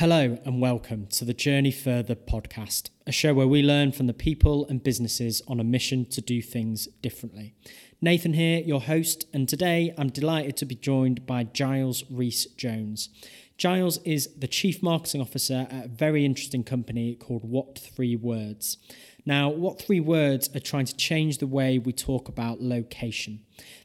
Hello and welcome to the Journey Further podcast, a show where we learn from the people and businesses on a mission to do things differently. Nathan here, your host, and today I'm delighted to be joined by Giles Rhys Jones. Giles is the Chief Marketing Officer at a very interesting company called What Three Words. Now, What Three Words are trying to change the way we talk about location.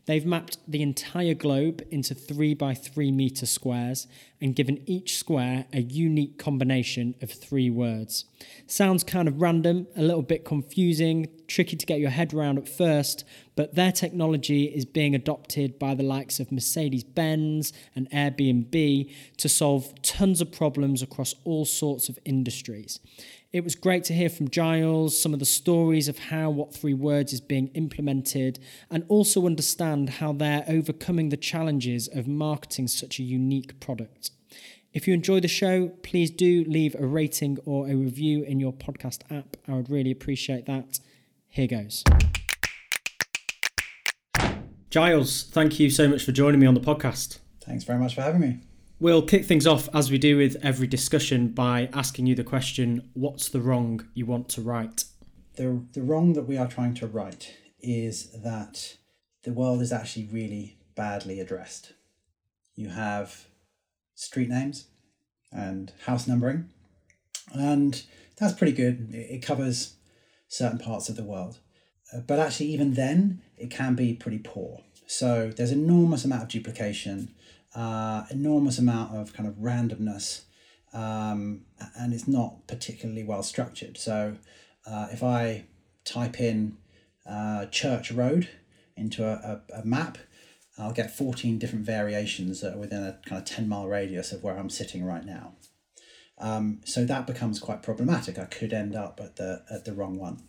They've mapped the entire globe into three by three meter squares and given each square a unique combination of three words. Sounds kind of random, a little bit confusing, tricky to get your head around at first, but their technology is being adopted by the likes of Mercedes Benz and Airbnb to solve tons of problems across all sorts of industries. It was great to hear from Giles some of the stories of how What Three Words is being implemented and also understand how they're overcoming the challenges of marketing such a unique product. If you enjoy the show, please do leave a rating or a review in your podcast app. I would really appreciate that. Here goes. Giles, thank you so much for joining me on the podcast. Thanks very much for having me. We'll kick things off as we do with every discussion by asking you the question what's the wrong you want to right? The, the wrong that we are trying to right is that the world is actually really badly addressed. You have street names and house numbering, and that's pretty good. It covers certain parts of the world. Uh, but actually, even then, it can be pretty poor. So there's enormous amount of duplication uh, enormous amount of kind of randomness, um, and it's not particularly well structured. So uh, if I type in uh, Church Road into a, a, a, map, I'll get 14 different variations that are within a kind of 10 mile radius of where I'm sitting right now. Um, so that becomes quite problematic. I could end up at the at the wrong one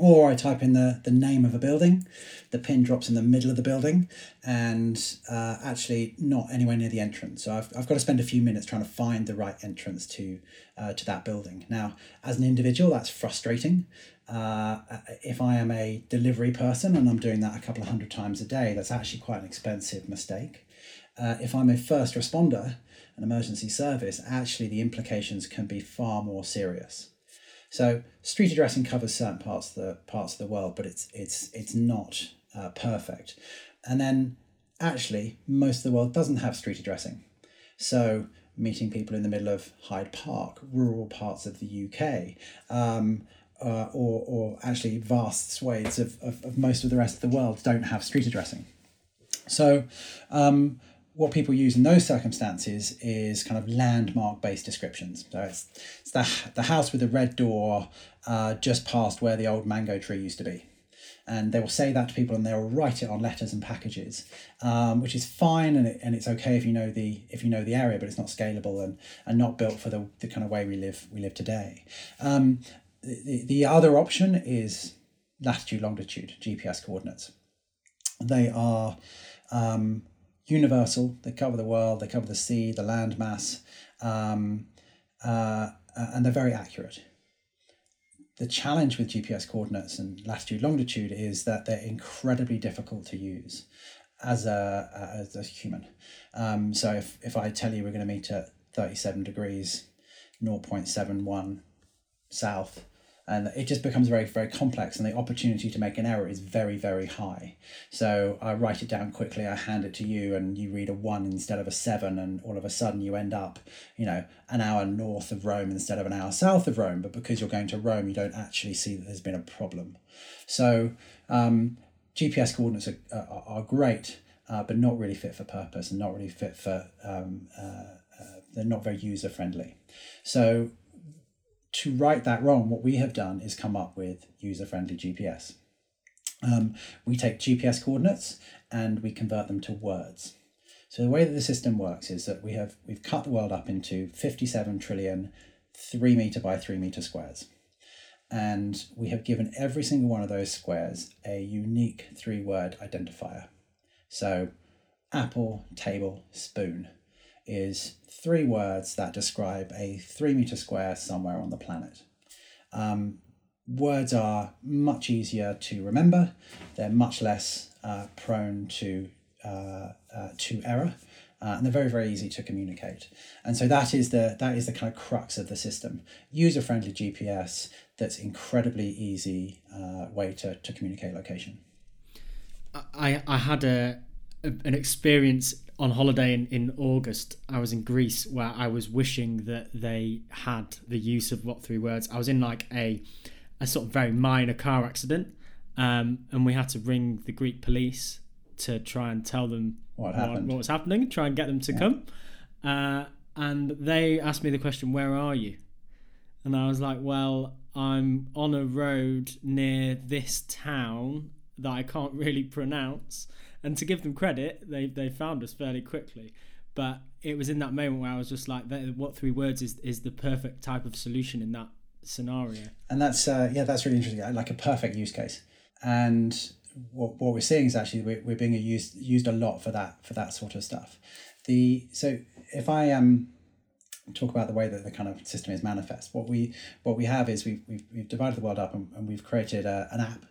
or I type in the, the name of a building, the pin drops in the middle of the building and uh, actually not anywhere near the entrance. So I've, I've got to spend a few minutes trying to find the right entrance to, uh, to that building. Now, as an individual, that's frustrating. Uh, if I am a delivery person and I'm doing that a couple of hundred times a day, that's actually quite an expensive mistake. Uh, if I'm a first responder, an emergency service, actually the implications can be far more serious. So street addressing covers certain parts of the parts of the world, but it's it's it's not uh, perfect. And then actually, most of the world doesn't have street addressing. So meeting people in the middle of Hyde Park, rural parts of the UK, um, uh, or, or actually vast swathes of, of, of most of the rest of the world don't have street addressing. So um, what people use in those circumstances is kind of landmark based descriptions. So it's, it's the, the house with the red door uh, just past where the old mango tree used to be. And they will say that to people and they'll write it on letters and packages, um, which is fine and, it, and it's okay if you know the if you know the area, but it's not scalable and, and not built for the, the kind of way we live we live today. Um, the, the other option is latitude longitude GPS coordinates. They are um, universal. They cover the world, they cover the sea, the land mass, um, uh, and they're very accurate. The challenge with GPS coordinates and latitude longitude is that they're incredibly difficult to use as a as a human. Um, so if, if I tell you we're going to meet at 37 degrees, 0.71 south, and it just becomes very very complex and the opportunity to make an error is very very high. So i write it down quickly i hand it to you and you read a 1 instead of a 7 and all of a sudden you end up you know an hour north of rome instead of an hour south of rome but because you're going to rome you don't actually see that there's been a problem. So um, gps coordinates are, are, are great uh, but not really fit for purpose and not really fit for um, uh, uh, they're not very user friendly so to right that wrong, what we have done is come up with user friendly GPS. Um, we take GPS coordinates and we convert them to words. So the way that the system works is that we have we've cut the world up into 57 trillion 3 meter by 3 meter squares. And we have given every single one of those squares a unique three word identifier. So apple, table, spoon is three words that describe a three meter square somewhere on the planet. Um, words are much easier to remember, they're much less uh, prone to, uh, uh, to error. uh, and they're very very easy to communicate. And so that is the that is the kind of crux of the system. User friendly GPS that's incredibly easy uh, way to to communicate location. I I had a, a an experience on holiday in, in August, I was in Greece where I was wishing that they had the use of what three words. I was in like a a sort of very minor car accident, um, and we had to ring the Greek police to try and tell them what, what, what was happening, try and get them to yeah. come. Uh, and they asked me the question, "Where are you?" And I was like, "Well, I'm on a road near this town that I can't really pronounce." And to give them credit, they they found us fairly quickly. But it was in that moment where I was just like, "What three words is is the perfect type of solution in that scenario?" And that's uh, yeah, that's really interesting. Like a perfect use case. And what what we're seeing is actually we're, we're being used used a lot for that for that sort of stuff. The so if I um talk about the way that the kind of system is manifest, what we what we have is we've we've, we've divided the world up and, and we've created a, an app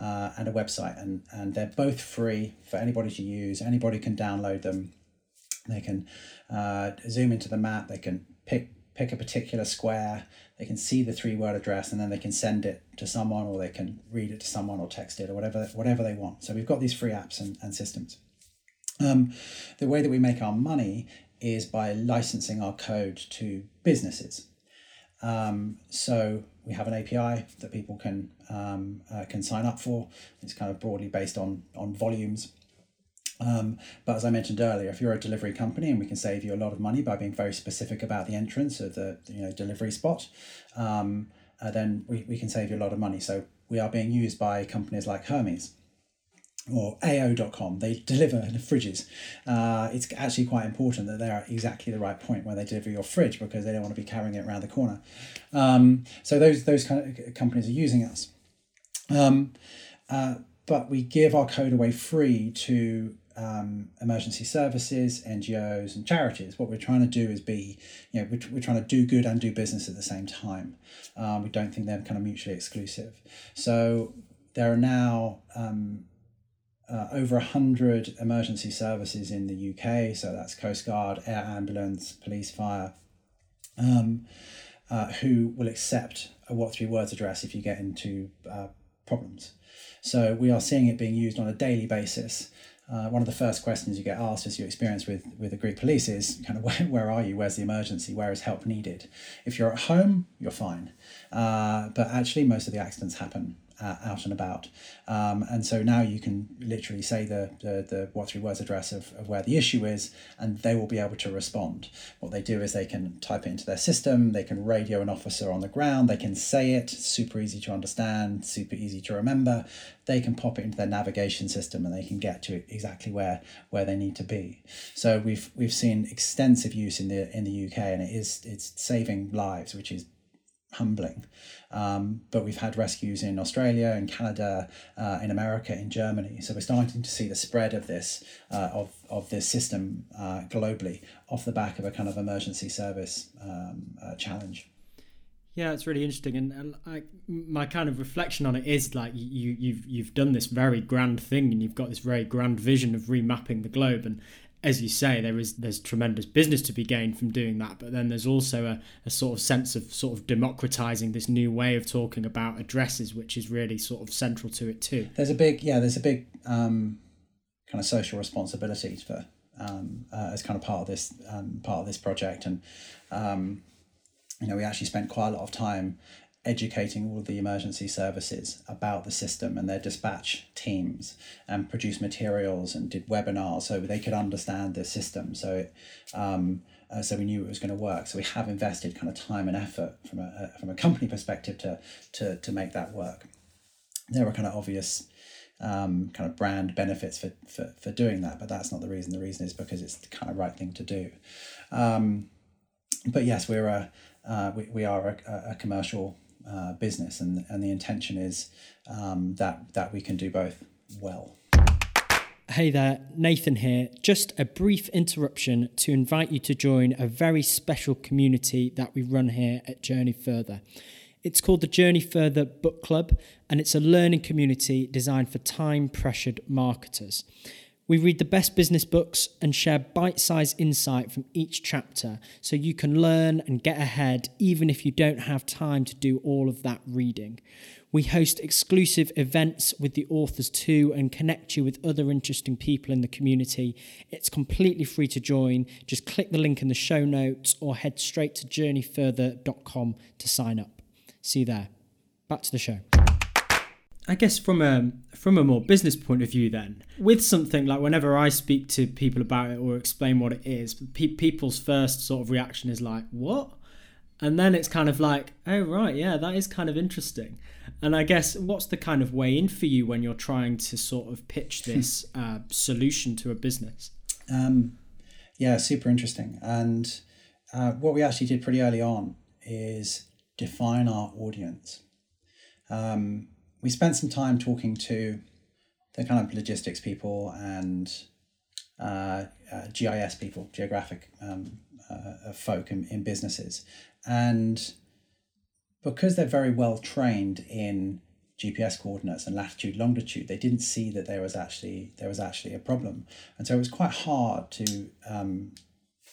uh, and a website, and, and they're both free for anybody to use. Anybody can download them. They can uh, zoom into the map. They can pick pick a particular square. They can see the three word address, and then they can send it to someone, or they can read it to someone, or text it, or whatever whatever they want. So we've got these free apps and, and systems. Um, the way that we make our money is by licensing our code to businesses. Um, so we have an API that people can um, uh, can sign up for. It's kind of broadly based on on volumes. Um, but as I mentioned earlier, if you're a delivery company and we can save you a lot of money by being very specific about the entrance of the you know delivery spot, um, uh, then we, we can save you a lot of money. So we are being used by companies like Hermes or AO.com, they deliver fridges. Uh, it's actually quite important that they're at exactly the right point where they deliver your fridge because they don't want to be carrying it around the corner. Um, so those those kind of companies are using us. Um, uh, but we give our code away free to um, emergency services, NGOs, and charities. What we're trying to do is be, you know, we're, we're trying to do good and do business at the same time. Um, we don't think they're kind of mutually exclusive. So there are now um, uh, over 100 emergency services in the UK. So that's Coast Guard, Air Ambulance, Police, Fire, um, uh, who will accept a What Three Words address if you get into uh, problems. So we are seeing it being used on a daily basis. Uh, one of the first questions you get asked as your experience with, with the Greek police is kind of where, where are you? Where's the emergency? Where is help needed? If you're at home, you're fine. Uh, but actually, most of the accidents happen uh, out and about. Um, and so now you can literally say the, the, the what three words address of, of where the issue is, and they will be able to respond. What they do is they can type it into their system, they can radio an officer on the ground, they can say it, super easy to understand, super easy to remember. They can pop it into their navigation system and they can get to exactly where where they need to be. So we've we've seen extensive use in the in the UK and it is it's saving lives, which is humbling. Um, but we've had rescues in Australia, in Canada, uh, in America, in Germany. So we're starting to see the spread of this uh, of of this system uh, globally off the back of a kind of emergency service um, uh, challenge. Yeah, it's really interesting, and I, my kind of reflection on it is like you you've you've done this very grand thing, and you've got this very grand vision of remapping the globe, and as you say, there is there's tremendous business to be gained from doing that, but then there's also a, a sort of sense of sort of democratizing this new way of talking about addresses, which is really sort of central to it too. There's a big yeah, there's a big um, kind of social responsibility for um, uh, as kind of part of this um, part of this project, and um, you know we actually spent quite a lot of time educating all the emergency services about the system and their dispatch teams and produced materials and did webinars so they could understand the system. So it, um, uh, so we knew it was going to work. So we have invested kind of time and effort from a, from a company perspective to, to, to make that work. There were kind of obvious um, kind of brand benefits for, for, for doing that but that's not the reason. The reason is because it's the kind of right thing to do. Um, but yes we're a uh, we, we are a, a commercial uh, business, and and the intention is um, that that we can do both well. Hey there, Nathan here. Just a brief interruption to invite you to join a very special community that we run here at Journey Further. It's called the Journey Further Book Club, and it's a learning community designed for time pressured marketers. We read the best business books and share bite sized insight from each chapter so you can learn and get ahead even if you don't have time to do all of that reading. We host exclusive events with the authors too and connect you with other interesting people in the community. It's completely free to join. Just click the link in the show notes or head straight to journeyfurther.com to sign up. See you there. Back to the show. I guess from a from a more business point of view, then with something like whenever I speak to people about it or explain what it is, pe- people's first sort of reaction is like, "What?" and then it's kind of like, "Oh right, yeah, that is kind of interesting." And I guess what's the kind of way in for you when you're trying to sort of pitch hmm. this uh, solution to a business? Um, yeah, super interesting. And uh, what we actually did pretty early on is define our audience. Um, we spent some time talking to the kind of logistics people and uh, uh, GIS people, geographic um, uh, folk in, in businesses. And because they're very well trained in GPS coordinates and latitude longitude, they didn't see that there was actually there was actually a problem, and so it was quite hard to um,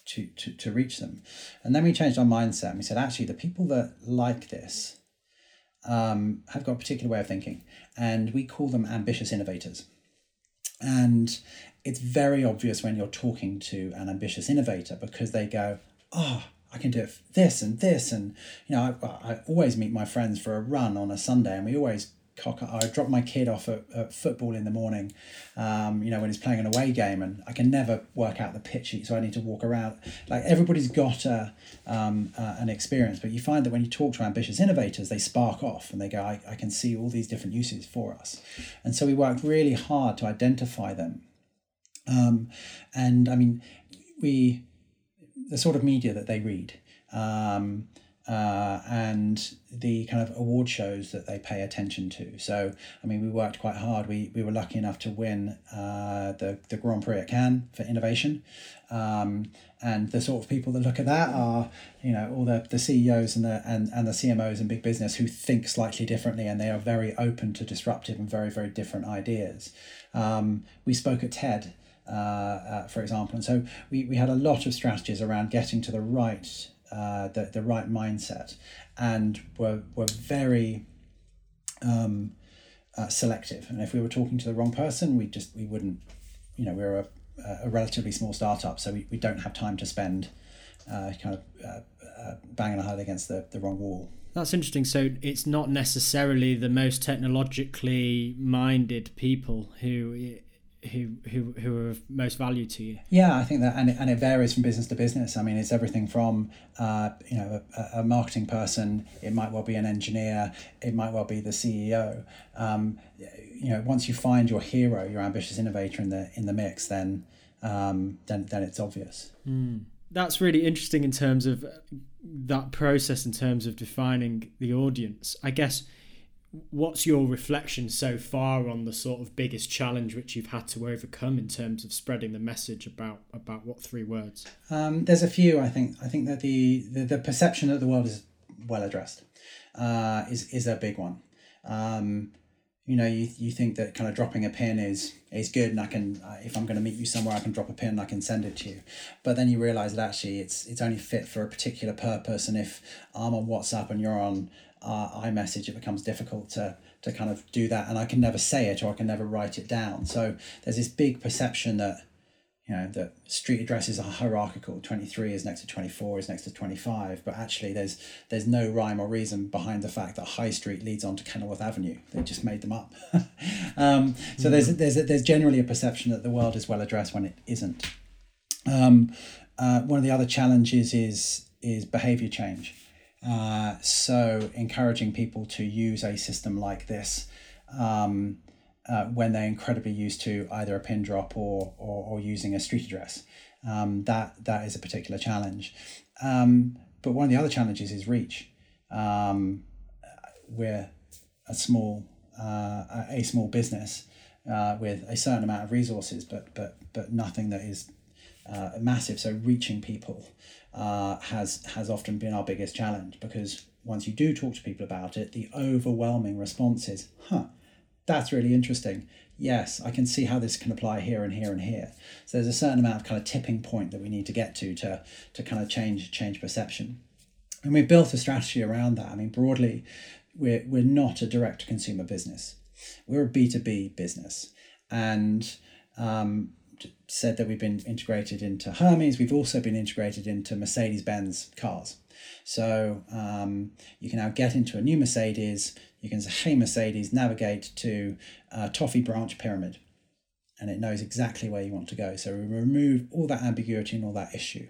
to, to to reach them. And then we changed our mindset and we said, actually, the people that like this um, have got a particular way of thinking, and we call them ambitious innovators. And it's very obvious when you're talking to an ambitious innovator because they go, oh, I can do this and this and you know I, I always meet my friends for a run on a Sunday and we always I drop my kid off at, at football in the morning um, you know when he's playing an away game and I can never work out the pitch sheet, so I need to walk around. Like everybody's got a, um, uh, an experience but you find that when you talk to ambitious innovators they spark off and they go I, I can see all these different uses for us. And so we worked really hard to identify them. Um, and I mean we the sort of media that they read um, uh, and the kind of award shows that they pay attention to. So, I mean, we worked quite hard. We, we were lucky enough to win uh, the, the Grand Prix at Cannes for innovation. Um, and the sort of people that look at that are, you know, all the, the CEOs and the and, and the CMOs in big business who think slightly differently and they are very open to disruptive and very, very different ideas. Um, we spoke at TED uh, uh, for example. And so we, we had a lot of strategies around getting to the right uh, the, the right mindset and were, were very um, uh, selective. And if we were talking to the wrong person, we just we wouldn't, you know, we are a, a relatively small startup, so we, we don't have time to spend uh, kind of uh, uh, banging our head against the, the wrong wall. That's interesting. So it's not necessarily the most technologically minded people who who who who are of most value to you? Yeah, I think that, and it, and it varies from business to business. I mean, it's everything from uh, you know a, a marketing person. It might well be an engineer. It might well be the CEO. Um, you know, once you find your hero, your ambitious innovator in the in the mix, then um, then then it's obvious. Mm. That's really interesting in terms of that process, in terms of defining the audience. I guess what's your reflection so far on the sort of biggest challenge which you've had to overcome in terms of spreading the message about about what three words? Um, there's a few i think. I think that the the, the perception that the world is well addressed uh, is is a big one. Um, you know you, you think that kind of dropping a pin is is good and i can uh, if i'm going to meet you somewhere i can drop a pin and i can send it to you. But then you realize that actually it's it's only fit for a particular purpose and if i'm on whatsapp and you're on uh, iMessage, it becomes difficult to to kind of do that, and I can never say it or I can never write it down. So there's this big perception that you know that street addresses are hierarchical. 23 is next to 24 is next to 25 but actually there's there's no rhyme or reason behind the fact that high street leads on to kenilworth avenue. They just made them up. Um, so there's there's there's generally a perception that the world is well addressed when it isn't. Um, uh, one of the other challenges is is behavior change uh, so encouraging people to use a system like this um, uh, when they're incredibly used to either a pin drop or, or, or using a street address. Um, that that is a particular challenge. Um, but one of the other challenges is reach. Um, we're a small uh, a small business uh, with a certain amount of resources, but but but nothing that is uh, massive. So reaching people uh, has has often been our biggest challenge because once you do talk to people about it, the overwhelming response is, "Huh, that's really interesting. yes, I can see how this can apply here and here and here. So there's a certain amount of kind of tipping point that we need to get to to to kind of change change perception. And we've built a strategy around that. I mean, broadly, we're we're not a direct consumer business. We're a B2B business. And um, said that we've been integrated into Hermes. We've also been integrated into Mercedes Benz cars. So um, you can now get into a new Mercedes. You can say, hey, Mercedes, navigate to uh, Toffee Branch Pyramid. And it knows exactly where you want to go. So we remove all that ambiguity and all that issue.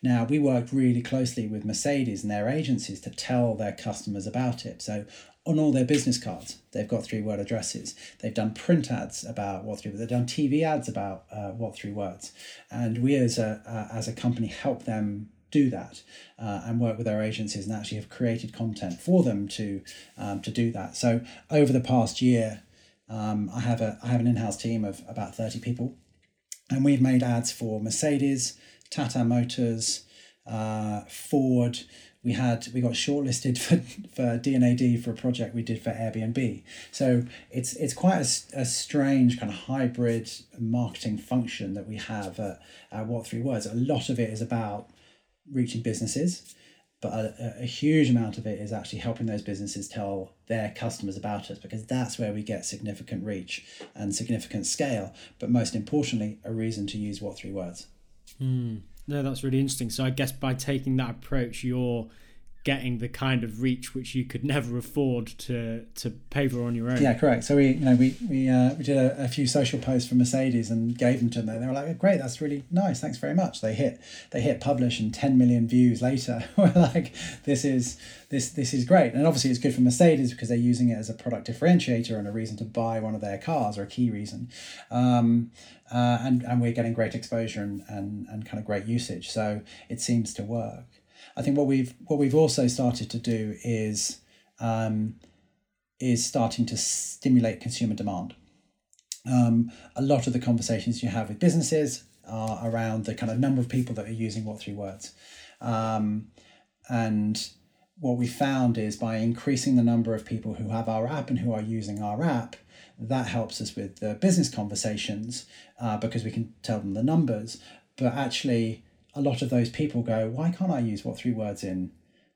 Now, we worked really closely with Mercedes and their agencies to tell their customers about it. So on all their business cards, they've got three word addresses. They've done print ads about what three. They've done TV ads about uh, what three words, and we as a uh, as a company help them do that uh, and work with our agencies and actually have created content for them to um, to do that. So over the past year, um, I have a I have an in house team of about thirty people, and we've made ads for Mercedes, Tata Motors, uh, Ford we had we got shortlisted for, for D&AD for a project we did for Airbnb. So it's it's quite a, a strange kind of hybrid marketing function that we have at, at What Three Words. A lot of it is about reaching businesses, but a, a huge amount of it is actually helping those businesses tell their customers about us because that's where we get significant reach and significant scale. But most importantly, a reason to use What Three Words. Mm. No, that's really interesting. So I guess by taking that approach, you're getting the kind of reach which you could never afford to to pay for on your own. Yeah, correct. So we, you know, we we uh, we did a, a few social posts for Mercedes and gave them to them. They were like, "Great, that's really nice. Thanks very much." They hit they hit publish and ten million views later. we're like, "This is this this is great." And obviously, it's good for Mercedes because they're using it as a product differentiator and a reason to buy one of their cars or a key reason. Um, uh, and, and we're getting great exposure and, and, and kind of great usage. So it seems to work. I think what we've what we've also started to do is um, is starting to stimulate consumer demand. Um, a lot of the conversations you have with businesses are around the kind of number of people that are using what three words, um, and what we found is by increasing the number of people who have our app and who are using our app, that helps us with the business conversations uh, because we can tell them the numbers. But actually, a lot of those people go, why can't I use what three words in?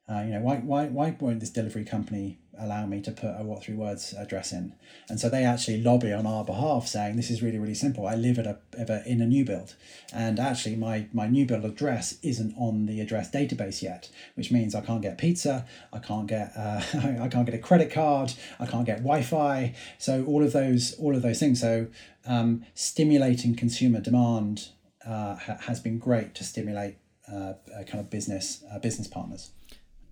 Uh, you know, why, why, why won't this delivery company allow me to put a what three words address in? And so they actually lobby on our behalf saying, this is really, really simple. I live at a, at a in a new build and actually my, my new build address isn't on the address database yet, which means I can't get pizza. I can't get, uh, I can't get a credit card. I can't get Wi-Fi. So all of those, all of those things. So um, stimulating consumer demand uh, has been great to stimulate uh, kind of business uh, business partners.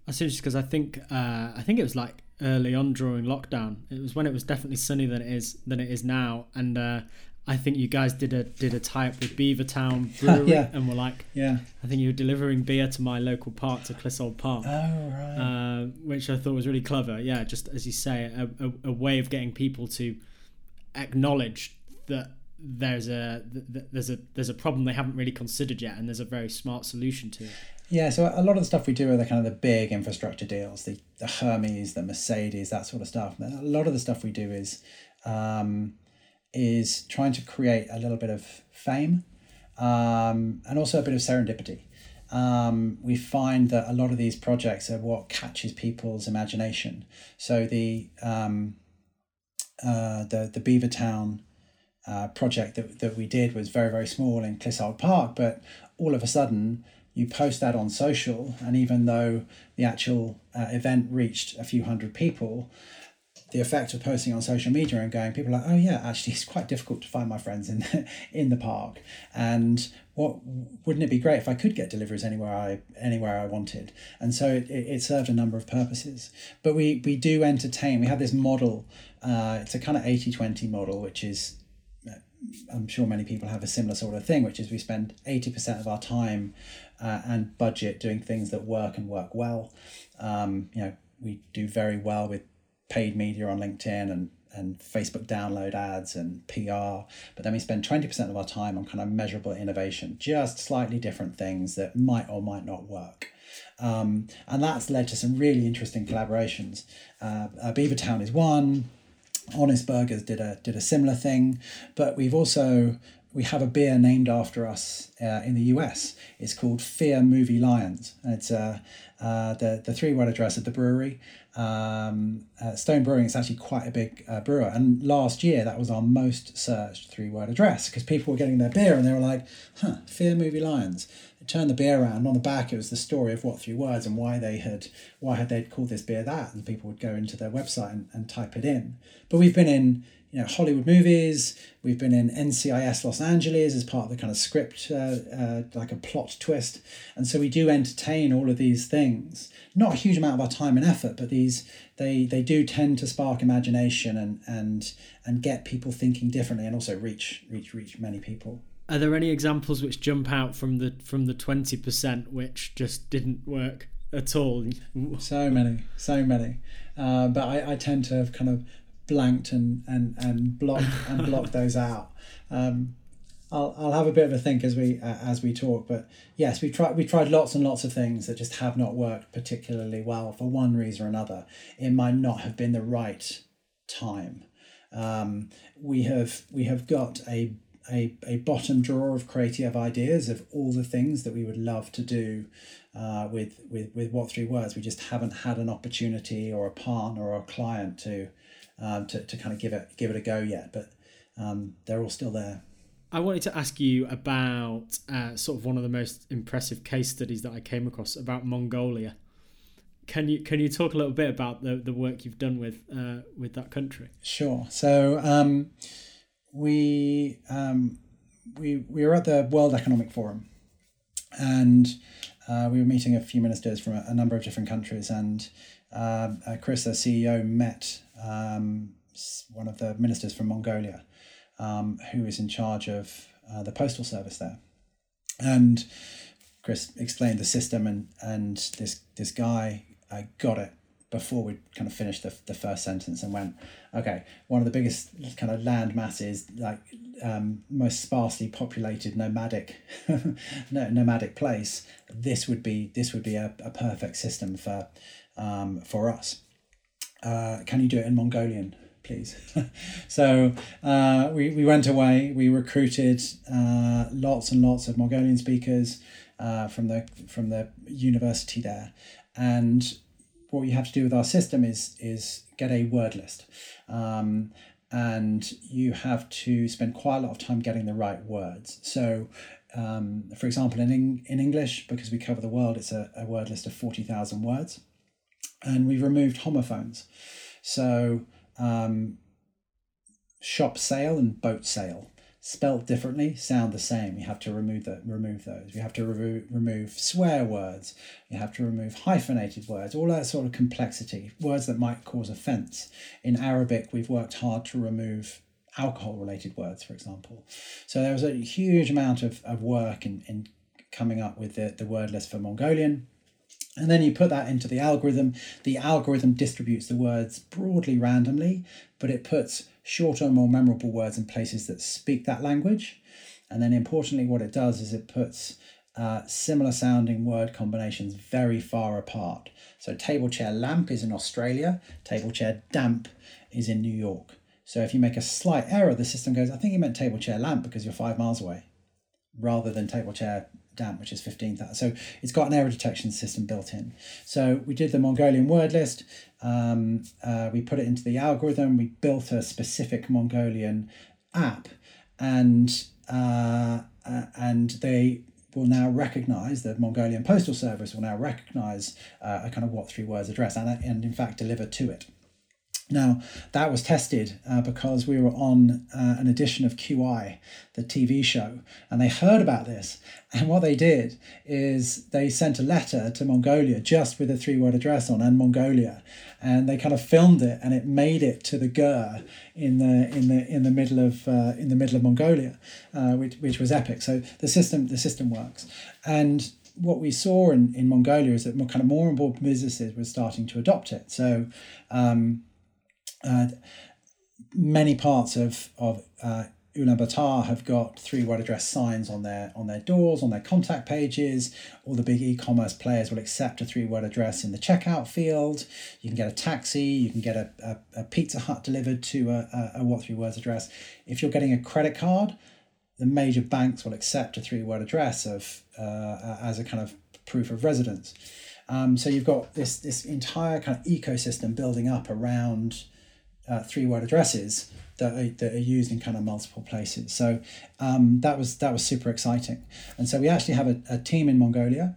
That's interesting because I think uh, I think it was like early on during lockdown. It was when it was definitely sunnier than it is than it is now, and uh, I think you guys did a did a tie up with Beavertown Brewery, yeah. and were like, yeah, I think you were delivering beer to my local park to Clissold Park. Oh right. Uh, which I thought was really clever. Yeah, just as you say, a, a, a way of getting people to acknowledge that there's a there's a there's a problem they haven't really considered yet, and there's a very smart solution to it. Yeah, so a lot of the stuff we do are the kind of the big infrastructure deals, the, the Hermes, the Mercedes, that sort of stuff. a lot of the stuff we do is um, is trying to create a little bit of fame um, and also a bit of serendipity. Um, we find that a lot of these projects are what catches people's imagination. So the um, uh, the the Beavertown uh, project that, that we did was very, very small in Clissold Park, but all of a sudden you post that on social, and even though the actual uh, event reached a few hundred people, the effect of posting on social media and going, people are like, oh yeah, actually, it's quite difficult to find my friends in the, in the park, and what wouldn't it be great if I could get deliveries anywhere I anywhere I wanted? And so it, it, served a number of purposes. But we we do entertain. We have this model. Uh, it's a kind of 80-20 model, which is I'm sure many people have a similar sort of thing, which is we spend 80% of our time uh, and budget doing things that work and work well. Um, you know, we do very well with paid media on LinkedIn and, and Facebook download ads and PR, but then we spend 20% of our time on kind of measurable innovation, just slightly different things that might or might not work. Um, and that's led to some really interesting collaborations. Uh, uh, Beavertown is one, Honest Burgers did a did a similar thing, but we've also we have a beer named after us uh, in the US. It's called Fear Movie Lions. And it's uh, uh, the, the three word address of the brewery. Um, uh, Stone Brewing is actually quite a big uh, brewer. And last year, that was our most searched three word address because people were getting their beer and they were like, huh, Fear Movie Lions. Turned the beer around. On the back, it was the story of what three words and why they had why had they called this beer that. And people would go into their website and, and type it in. But we've been in you know Hollywood movies. We've been in NCIS Los Angeles as part of the kind of script, uh, uh, like a plot twist, and so we do entertain all of these things. Not a huge amount of our time and effort, but these they they do tend to spark imagination and and and get people thinking differently, and also reach reach reach many people. Are there any examples which jump out from the from the twenty percent which just didn't work at all? So many, so many. Uh, but I, I tend to have kind of blanked and and and blocked and blocked those out. Um, I'll, I'll have a bit of a think as we uh, as we talk, but yes, we tried we tried lots and lots of things that just have not worked particularly well for one reason or another. It might not have been the right time. Um, we have we have got a, a a bottom drawer of creative ideas of all the things that we would love to do uh, with with with what three words. We just haven't had an opportunity or a partner or a client to um, to, to kind of give it give it a go yet, but um, they're all still there. I wanted to ask you about uh, sort of one of the most impressive case studies that I came across about Mongolia. Can you can you talk a little bit about the, the work you've done with uh, with that country? Sure. So um, we um, we we were at the World Economic Forum, and uh, we were meeting a few ministers from a, a number of different countries, and um, uh, Chris, the CEO, met um, one of the ministers from Mongolia, um, who is in charge of uh, the postal service there, and Chris explained the system, and and this this guy uh, got it before we kind of finished the, the first sentence and went, okay, one of the biggest kind of land masses, like um, most sparsely populated nomadic nomadic place, this would be this would be a, a perfect system for um, for us. Uh, can you do it in Mongolian, please? so uh, we, we went away, we recruited uh, lots and lots of Mongolian speakers uh, from, the, from the university there. And what you have to do with our system is, is get a word list. Um, and you have to spend quite a lot of time getting the right words. So, um, for example, in, in English, because we cover the world, it's a, a word list of 40,000 words and we've removed homophones. So um, shop sale and boat sale spelt differently sound the same. We have to remove the remove those. We have to re- remove swear words. You have to remove hyphenated words all that sort of complexity words that might cause offense. In arabic we've worked hard to remove alcohol related words for example. So there was a huge amount of, of work in, in coming up with the, the word list for mongolian and then you put that into the algorithm. The algorithm distributes the words broadly randomly, but it puts shorter, more memorable words in places that speak that language. And then importantly, what it does is it puts uh, similar sounding word combinations very far apart. So table chair lamp is in Australia, table chair damp is in New York. So if you make a slight error, the system goes, I think you meant table chair lamp because you're five miles away, rather than table chair damp, which is 15,000. So it's got an error detection system built in. So we did the Mongolian word list. Um, uh, we put it into the algorithm. We built a specific Mongolian app, and uh, uh, and they will now recognize the Mongolian postal service will now recognize uh, a kind of what three words address and, and in fact deliver to it. Now, that was tested uh, because we were on uh, an edition of QI, the TV show, and they heard about this. And what they did is they sent a letter to Mongolia just with a three word address on and Mongolia. And they kind of filmed it and it made it to the GER in the in the in the middle of uh, in the middle of Mongolia, uh, which, which was epic. So the system the system works. And what we saw in, in Mongolia is that more, kind of more and more businesses were starting to adopt it. So um, uh, many parts of of uh, Ulaanbaatar have got three word address signs on their on their doors, on their contact pages. All the big e-commerce players will accept a three word address in the checkout field. You can get a taxi, you can get a, a, a Pizza Hut delivered to a, a, a what three words address. If you're getting a credit card, the major banks will accept a three word address of uh, as a kind of proof of residence. Um, so you've got this this entire kind of ecosystem building up around uh, three word addresses that are, that are used in kind of multiple places. So um, that was that was super exciting. And so we actually have a, a team in Mongolia.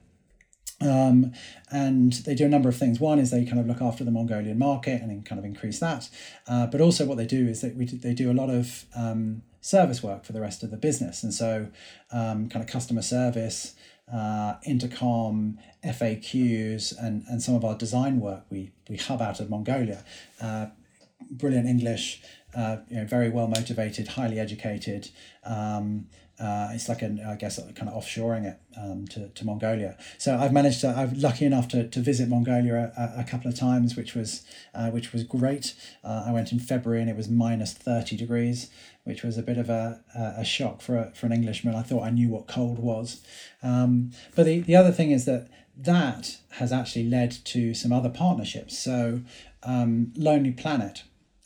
Um, and they do a number of things. One is they kind of look after the Mongolian market and then kind of increase that. Uh, but also what they do is that we do, they do a lot of um, service work for the rest of the business. And so um, kind of customer service, uh, intercom, FAQs, and, and some of our design work we, we hub out of Mongolia. Uh, brilliant English, uh, you know, very well motivated, highly educated. Um, uh, it's like an, I guess, kind of offshoring it um, to, to Mongolia. So I've managed to, I'm lucky enough to, to visit Mongolia a, a couple of times, which was, uh, which was great. Uh, I went in February and it was minus 30 degrees, which was a bit of a, a shock for, a, for an Englishman. I thought I knew what cold was. Um, but the, the other thing is that that has actually led to some other partnerships. So um, Lonely Planet,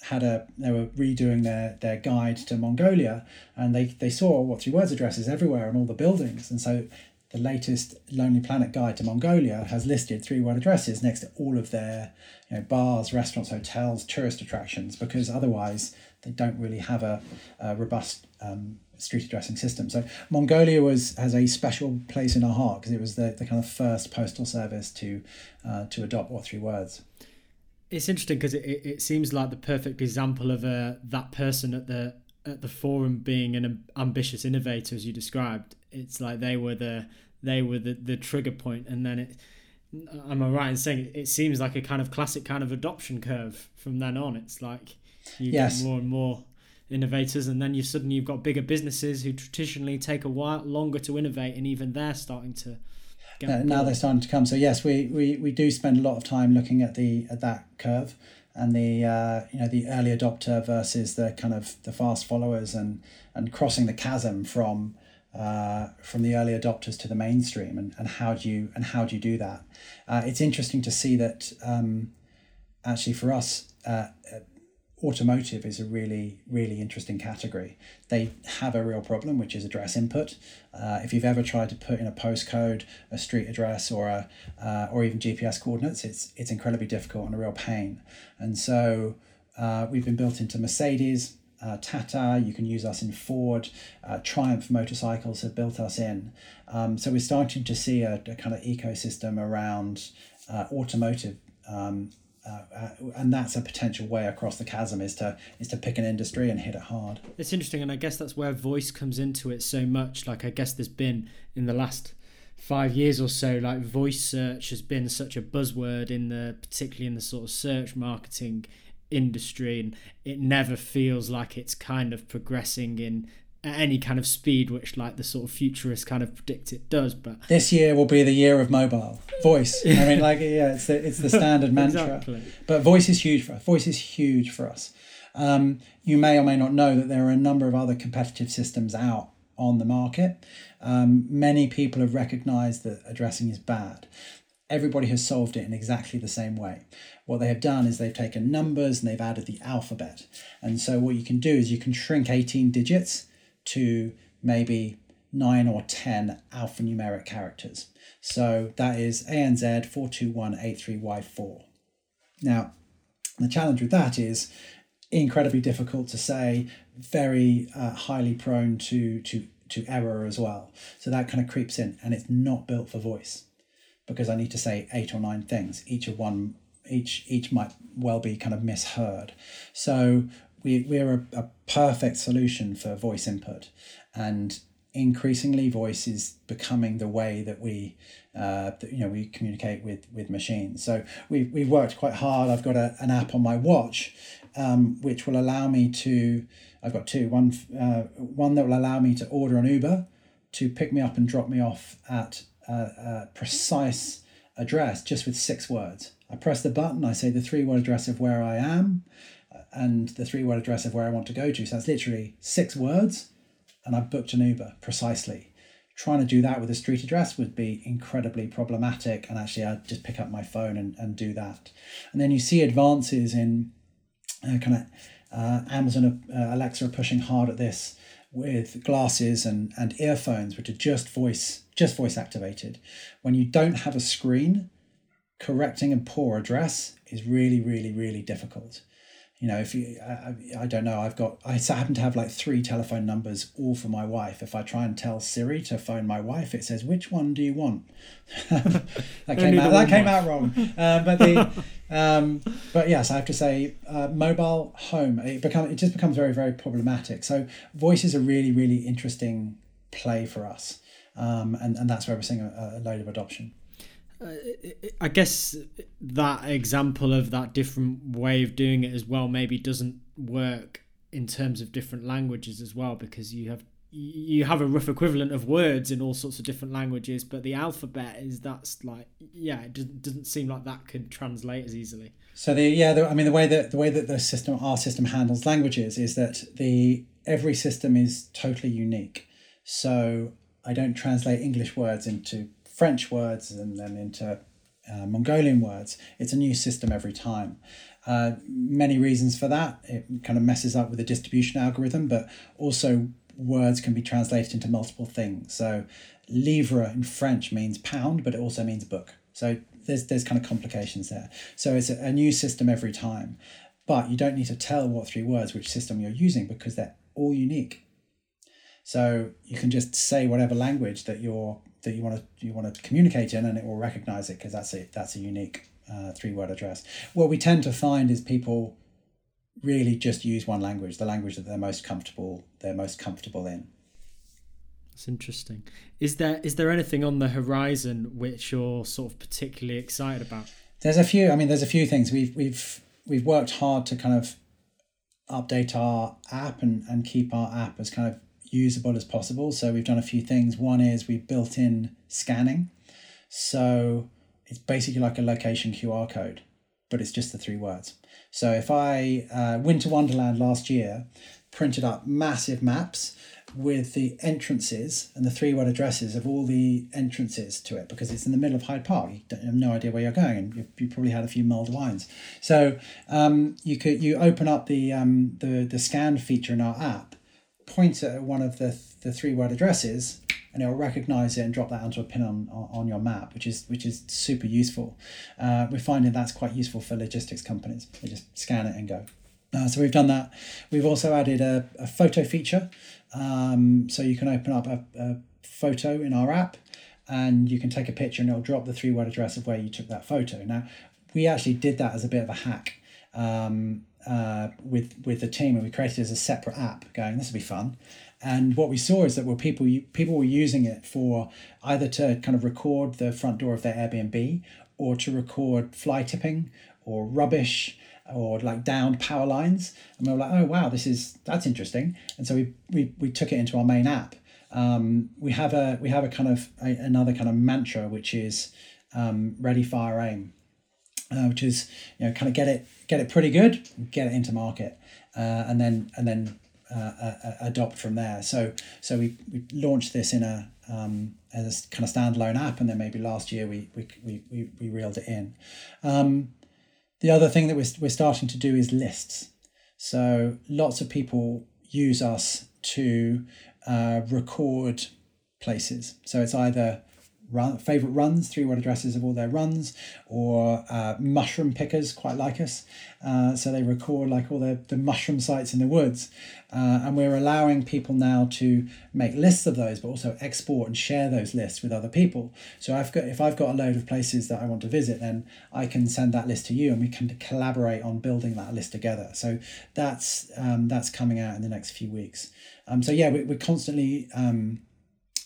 had a they were redoing their their guide to Mongolia and they they saw what three words addresses everywhere on all the buildings and so the latest Lonely Planet guide to Mongolia has listed three word addresses next to all of their you know bars, restaurants, hotels, tourist attractions because otherwise they don't really have a, a robust um, street addressing system. So Mongolia was has a special place in our heart because it was the, the kind of first postal service to uh, to adopt what three words it's interesting because it, it seems like the perfect example of uh, that person at the at the forum being an ambitious innovator as you described it's like they were the they were the, the trigger point and then it am i right in saying it, it seems like a kind of classic kind of adoption curve from then on it's like you yes. get more and more innovators and then you suddenly you've got bigger businesses who traditionally take a while longer to innovate and even they're starting to uh, now they're starting to come. So yes, we, we, we do spend a lot of time looking at the at that curve and the uh, you know the early adopter versus the kind of the fast followers and and crossing the chasm from uh, from the early adopters to the mainstream and, and how do you and how do you do that? Uh, it's interesting to see that um, actually for us uh, automotive is a really really interesting category. They have a real problem which is address input. Uh, if you've ever tried to put in a postcode a street address or a uh, or even gps coordinates it's it's incredibly difficult and a real pain. And so uh, we've been built into mercedes uh, Tata, you can use us in Ford, uh, Triumph motorcycles have built us in. Um, so we're starting to see a, a kind of ecosystem around uh, automotive um, uh, uh, and that's a potential way across the chasm is to is to pick an industry and hit it hard. It's interesting, and I guess that's where voice comes into it so much. Like I guess there's been in the last five years or so, like voice search has been such a buzzword in the particularly in the sort of search marketing industry, and it never feels like it's kind of progressing in at any kind of speed which like the sort of futurists kind of predict it does but this year will be the year of mobile. Voice. I mean like yeah it's the, it's the standard mantra. Exactly. but voice is huge for us. Voice is huge for us. Um, you may or may not know that there are a number of other competitive systems out on the market. Um, many people have recognized that addressing is bad. Everybody has solved it in exactly the same way. What they have done is they've taken numbers and they've added the alphabet. And so what you can do is you can shrink 18 digits to maybe nine or 10 alphanumeric characters. So that is ANZ 42183Y4. Now, the challenge with that is incredibly difficult to say, very uh, highly prone to, to, to error as well. So that kind of creeps in, and it's not built for voice because I need to say eight or nine things. Each of one, each each might well be kind of misheard. So we, we're a, a perfect solution for voice input. And increasingly voice is becoming the way that we uh, that, you know we communicate with with machines. So we've, we've worked quite hard. I've got a, an app on my watch um, which will allow me to i've got two one uh, one that will allow me to order an uber to pick me up and drop me off at a, a precise address just with six words. I press the button i say the three word address of where i am and the three word address of where I want to go to. So that's literally six words, and I've booked an Uber precisely. Trying to do that with a street address would be incredibly problematic, and actually, I'd just pick up my phone and, and do that. And then you see advances in uh, kind of uh, Amazon, uh, Alexa are pushing hard at this with glasses and, and earphones, which are just voice just voice activated. When you don't have a screen, correcting a poor address is really, really, really difficult you know if you I, I don't know i've got i happen to have like three telephone numbers all for my wife. If i try and tell siri to phone my wife it says which one do you want? That came out that came out wrong. Uh, but the um, but yes i have to say uh, mobile home it become it just becomes very very problematic. So voice is a really really interesting play for us um, and, and that's where we're seeing a, a load of adoption I guess that example of that different way of doing it as well maybe doesn't work in terms of different languages as well because you have you have a rough equivalent of words in all sorts of different languages but the alphabet is that's like yeah it doesn't, doesn't seem like that could translate as easily. So the yeah the, i mean the way that the way that the system our system handles languages is that the every system is totally unique. So i don't translate english words into French words and then into uh, Mongolian words. It's a new system every time. Uh, many reasons for that. It kind of messes up with the distribution algorithm, but also words can be translated into multiple things. So, livre in French means pound, but it also means book. So there's there's kind of complications there. So it's a, a new system every time, but you don't need to tell what three words which system you're using because they're all unique. So you can just say whatever language that you're that you want to you want to communicate in, and it will recognize it because that's a that's a unique uh, three word address. What we tend to find is people really just use one language, the language that they're most comfortable they're most comfortable in. That's interesting. Is there is there anything on the horizon which you're sort of particularly excited about? There's a few. I mean, there's a few things we've we've we've worked hard to kind of update our app and, and keep our app as kind of usable as possible. So we've done a few things. One is we've built in scanning. So it's basically like a location QR code, but it's just the three words. So if I, uh, Winter Wonderland last year, printed up massive maps with the entrances and the three word addresses of all the entrances to it because it's in the middle of Hyde Park. You don't have no idea where you're going, and you, you probably had a few mulled wines. So um, you could you open up the um, the the scan feature in our app, point at one of the, the three word addresses and it will recognize it and drop that onto a pin on, on your map, which is which is super useful. Uh, we're finding that's quite useful for logistics companies. They just scan it and go. Uh, so we've done that. We've also added a, a photo feature. Um, so you can open up a, a photo in our app and you can take a picture and it'll drop the three word address of where you took that photo. Now, we actually did that as a bit of a hack. Um, uh, with with the team, and we created as a separate app. Going, this will be fun. And what we saw is that were people people were using it for either to kind of record the front door of their Airbnb, or to record fly tipping, or rubbish, or like downed power lines. And we were like, oh wow, this is that's interesting. And so we we, we took it into our main app. Um, we have a we have a kind of a, another kind of mantra which is um, ready fire aim uh, which is you know kind of get it get it pretty good, get it into market, uh, and then and then uh, uh adopt from there. So so we, we launched this in a um, as kind of standalone app, and then maybe last year we we, we, we, we reeled it in. Um, the other thing that we're, we're starting to do is lists. So lots of people use us to uh, record places. So it's either run, favorite runs, three word addresses of all their runs, or uh, mushroom pickers quite like us. Uh, so they record like all the, the mushroom sites in the woods. Uh, and we're allowing people now to make lists of those, but also export and share those lists with other people. So I've got if I've got a load of places that I want to visit, then I can send that list to you, and we can collaborate on building that list together. So that's um, that's coming out in the next few weeks. Um, so yeah, we, we're constantly um,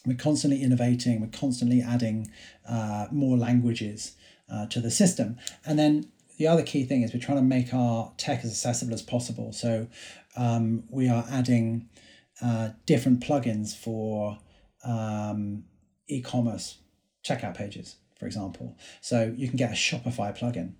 we're constantly innovating, we're constantly adding uh, more languages uh, to the system. And then the other key thing is we're trying to make our tech as accessible as possible. So um, we are adding uh, different plugins for um, e commerce checkout pages, for example. So you can get a Shopify plugin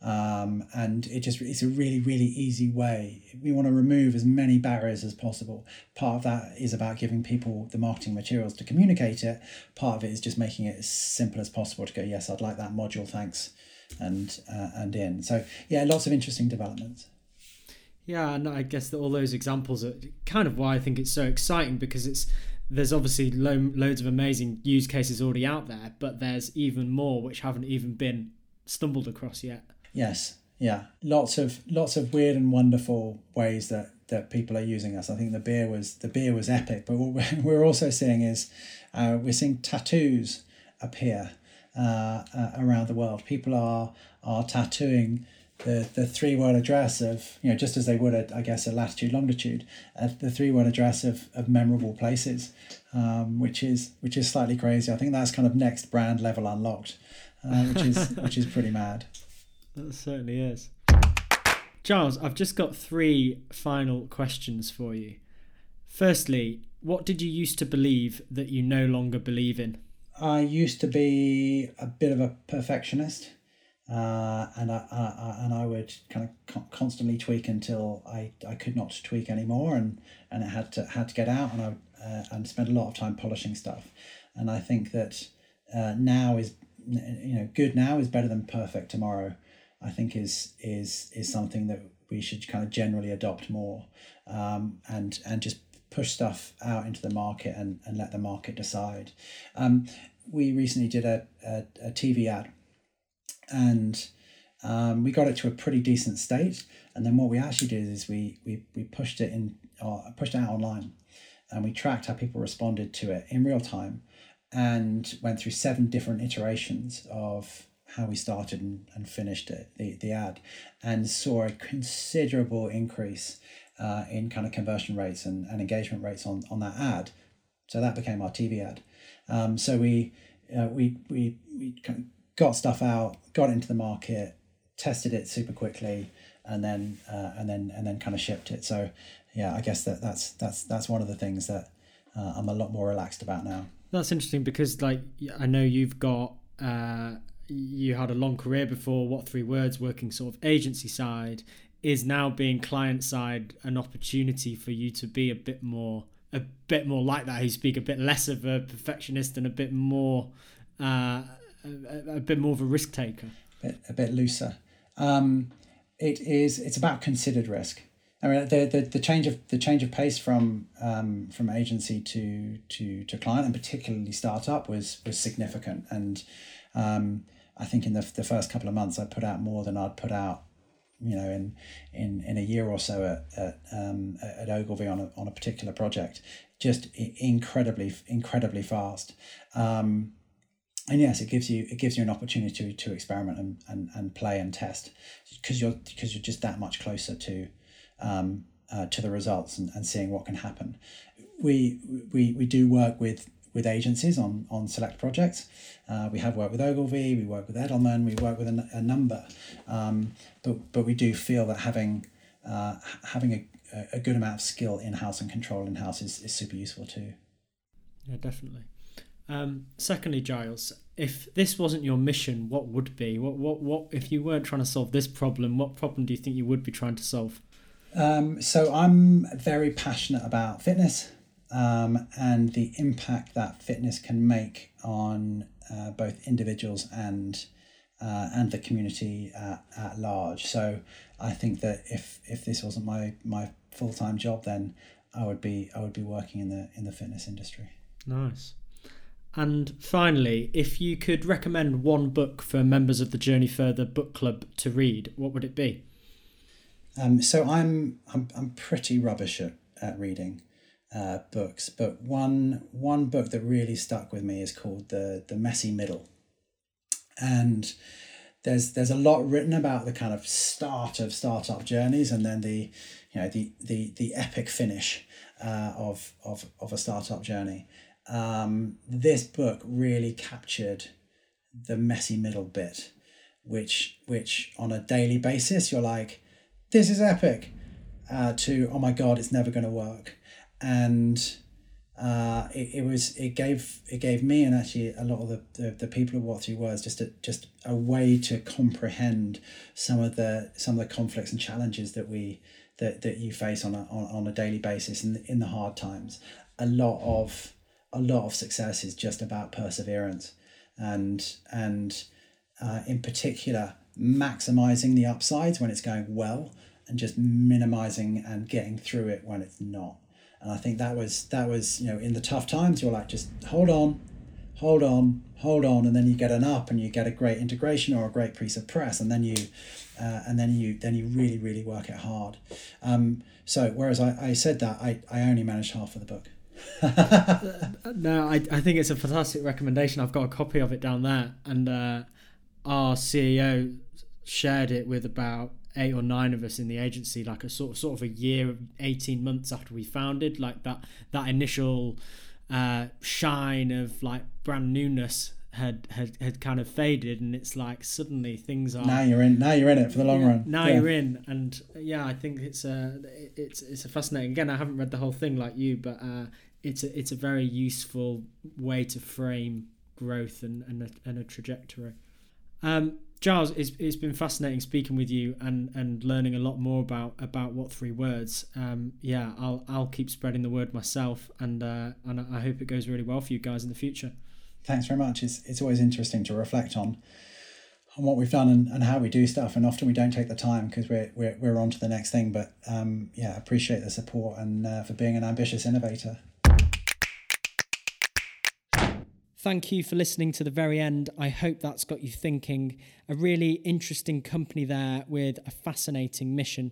Um, and it just it's a really really easy way. We want to remove as many barriers as possible. Part of that is about giving people the marketing materials to communicate it. Part of it is just making it as simple as possible to go yes i'd like that module thanks and uh, and in. So yeah lots of interesting developments. Yeah and i guess that all those examples are kind of why i think it's so exciting because it's there's obviously lo- loads of amazing use cases already out there but there's even more which haven't even been stumbled across yet Yes, yeah, lots of lots of weird and wonderful ways that that people are using us. I think the beer was the beer was epic, but what we're also seeing is uh, we're seeing tattoos appear uh, uh, around the world. People are are tattooing the, the three word address of you know just as they would at I guess a latitude longitude uh, the three word address of, of memorable places um, which is which is slightly crazy I think that's kind of next brand level unlocked uh, which is which is pretty mad that certainly is. Giles, I've just got three final questions for you. Firstly, what did you used to believe that you no longer believe in? I used to be a bit of a perfectionist, uh, and I, I, and I would kind of constantly tweak until I, I could not tweak anymore, and, and it had to had to get out, and I uh, and spent a lot of time polishing stuff, and I think that uh, now is you know good now is better than perfect tomorrow, I think is is is something that we should kind of generally adopt more, um, and and just push stuff out into the market and, and let the market decide. Um, we recently did a, a, a TV ad, and um, we got it to a pretty decent state. And then what we actually did is we we, we pushed it in uh, pushed it out online, and we tracked how people responded to it in real time, and went through seven different iterations of how we started and, and finished it, the, the ad, and saw a considerable increase uh, in kind of conversion rates and, and engagement rates on, on that ad. So that became our TV ad. Um, so we, uh, we, we, we kind of got stuff out, got into the market, tested it super quickly, and then uh, and then and then kind of shipped it. So yeah, I guess that that's that's that's one of the things that uh, I'm a lot more relaxed about now. That's interesting because like I know you've got uh, you had a long career before what three words working sort of agency side is now being client side an opportunity for you to be a bit more a bit more like that? You speak a bit less of a perfectionist and a bit more uh, a, a, bit more of a risk taker. A bit, a bit looser. Um, it is it's about considered risk. I mean, the, the, the change of the change of pace from um, from agency to to to client and particularly startup was was significant. And um, I think in the, the first couple of months I put out more than I'd put out, you know, in in, in a year or so at at, um, at Ogilvy on a, on a particular project, just incredibly incredibly fast. Um, and yes, it gives you it gives you an opportunity to, to experiment and, and, and play and test because you're because you're just that much closer to um, uh, to the results and, and seeing what can happen. We we, we do work with with agencies on on select projects. Uh, we have worked with Ogilvy, we work with Edelman, we work with a, a number, um, but but we do feel that having uh, having a, a good amount of skill in house and control in house is, is super useful too. Yeah, definitely. Um, secondly, Giles, if this wasn't your mission, what would be? What what what if you weren't trying to solve this problem? What problem do you think you would be trying to solve? Um, so I'm very passionate about fitness um, and the impact that fitness can make on uh, both individuals and uh, and the community at, at large. So I think that if if this wasn't my my full time job, then I would be I would be working in the in the fitness industry. Nice. And finally, if you could recommend one book for members of the Journey Further book club to read, what would it be? Um, so I'm I'm I'm pretty rubbish at, at reading uh, books, but one one book that really stuck with me is called the the Messy Middle, and there's there's a lot written about the kind of start of startup journeys and then the you know the the the epic finish uh, of of of a startup journey. Um, this book really captured the messy middle bit, which which on a daily basis you're like, this is epic, uh, to oh my god, it's never going to work and uh, it, it was it gave it gave me and actually a lot of the, the, the people of what three words just a, just a way to comprehend some of the some of the conflicts and challenges that we that, that you face on a, on, on a daily basis in in the hard times. A lot of a lot of success is just about perseverance and and uh, in particular maximizing the upsides when it's going well and just minimizing and getting through it when it's not and i think that was that was you know in the tough times you're like just hold on hold on hold on. And then you get an up and you get a great integration or a great piece of press. And then you uh, and then you then you really really work it hard. Um, so whereas I, I said that I, I only managed half of the book. No, I, I think it's a fantastic recommendation. I've got a copy of it down there, and uh, our CEO shared it with about eight or nine of us in the agency, like a sort of sort of a year, eighteen months after we founded. Like that that initial uh, shine of like brand newness had, had had kind of faded, and it's like suddenly things are now you're in now you're in it for the long yeah, run. Now Yeah. you're in, and yeah, I think it's a it's it's a fascinating. Again, I haven't read the whole thing like you, but uh, it's a it's a very useful way to frame growth and and a, and a trajectory. Um, Giles, it's, it's been fascinating speaking with you and, and learning a lot more about, about what three words. Um, yeah, I'll I'll keep spreading the word myself, and uh, and I hope it goes really well for you guys in the future. Thanks very much. It's it's always interesting to reflect on on what we've done and, and how we do stuff and often we don't take the time because we're, we're we're on to the next thing but um yeah appreciate the support and uh, for being an ambitious innovator Thank you for listening to the very end. I hope that's got you thinking. A really interesting company there with a fascinating mission.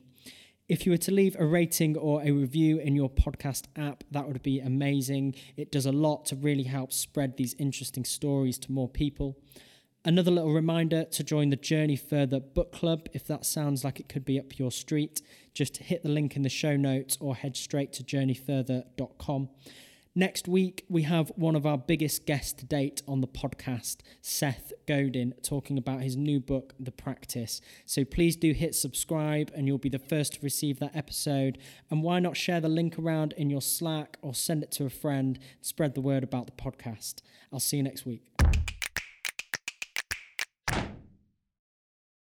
If you were to leave a rating or a review in your podcast app, that would be amazing. It does a lot to really help spread these interesting stories to more people. Another little reminder to join the Journey Further book club if that sounds like it could be up your street. Just hit the link in the show notes or head straight to journeyfurther.com. Next week, we have one of our biggest guests to date on the podcast, Seth Godin, talking about his new book, The Practice. So please do hit subscribe and you'll be the first to receive that episode. And why not share the link around in your Slack or send it to a friend, spread the word about the podcast. I'll see you next week.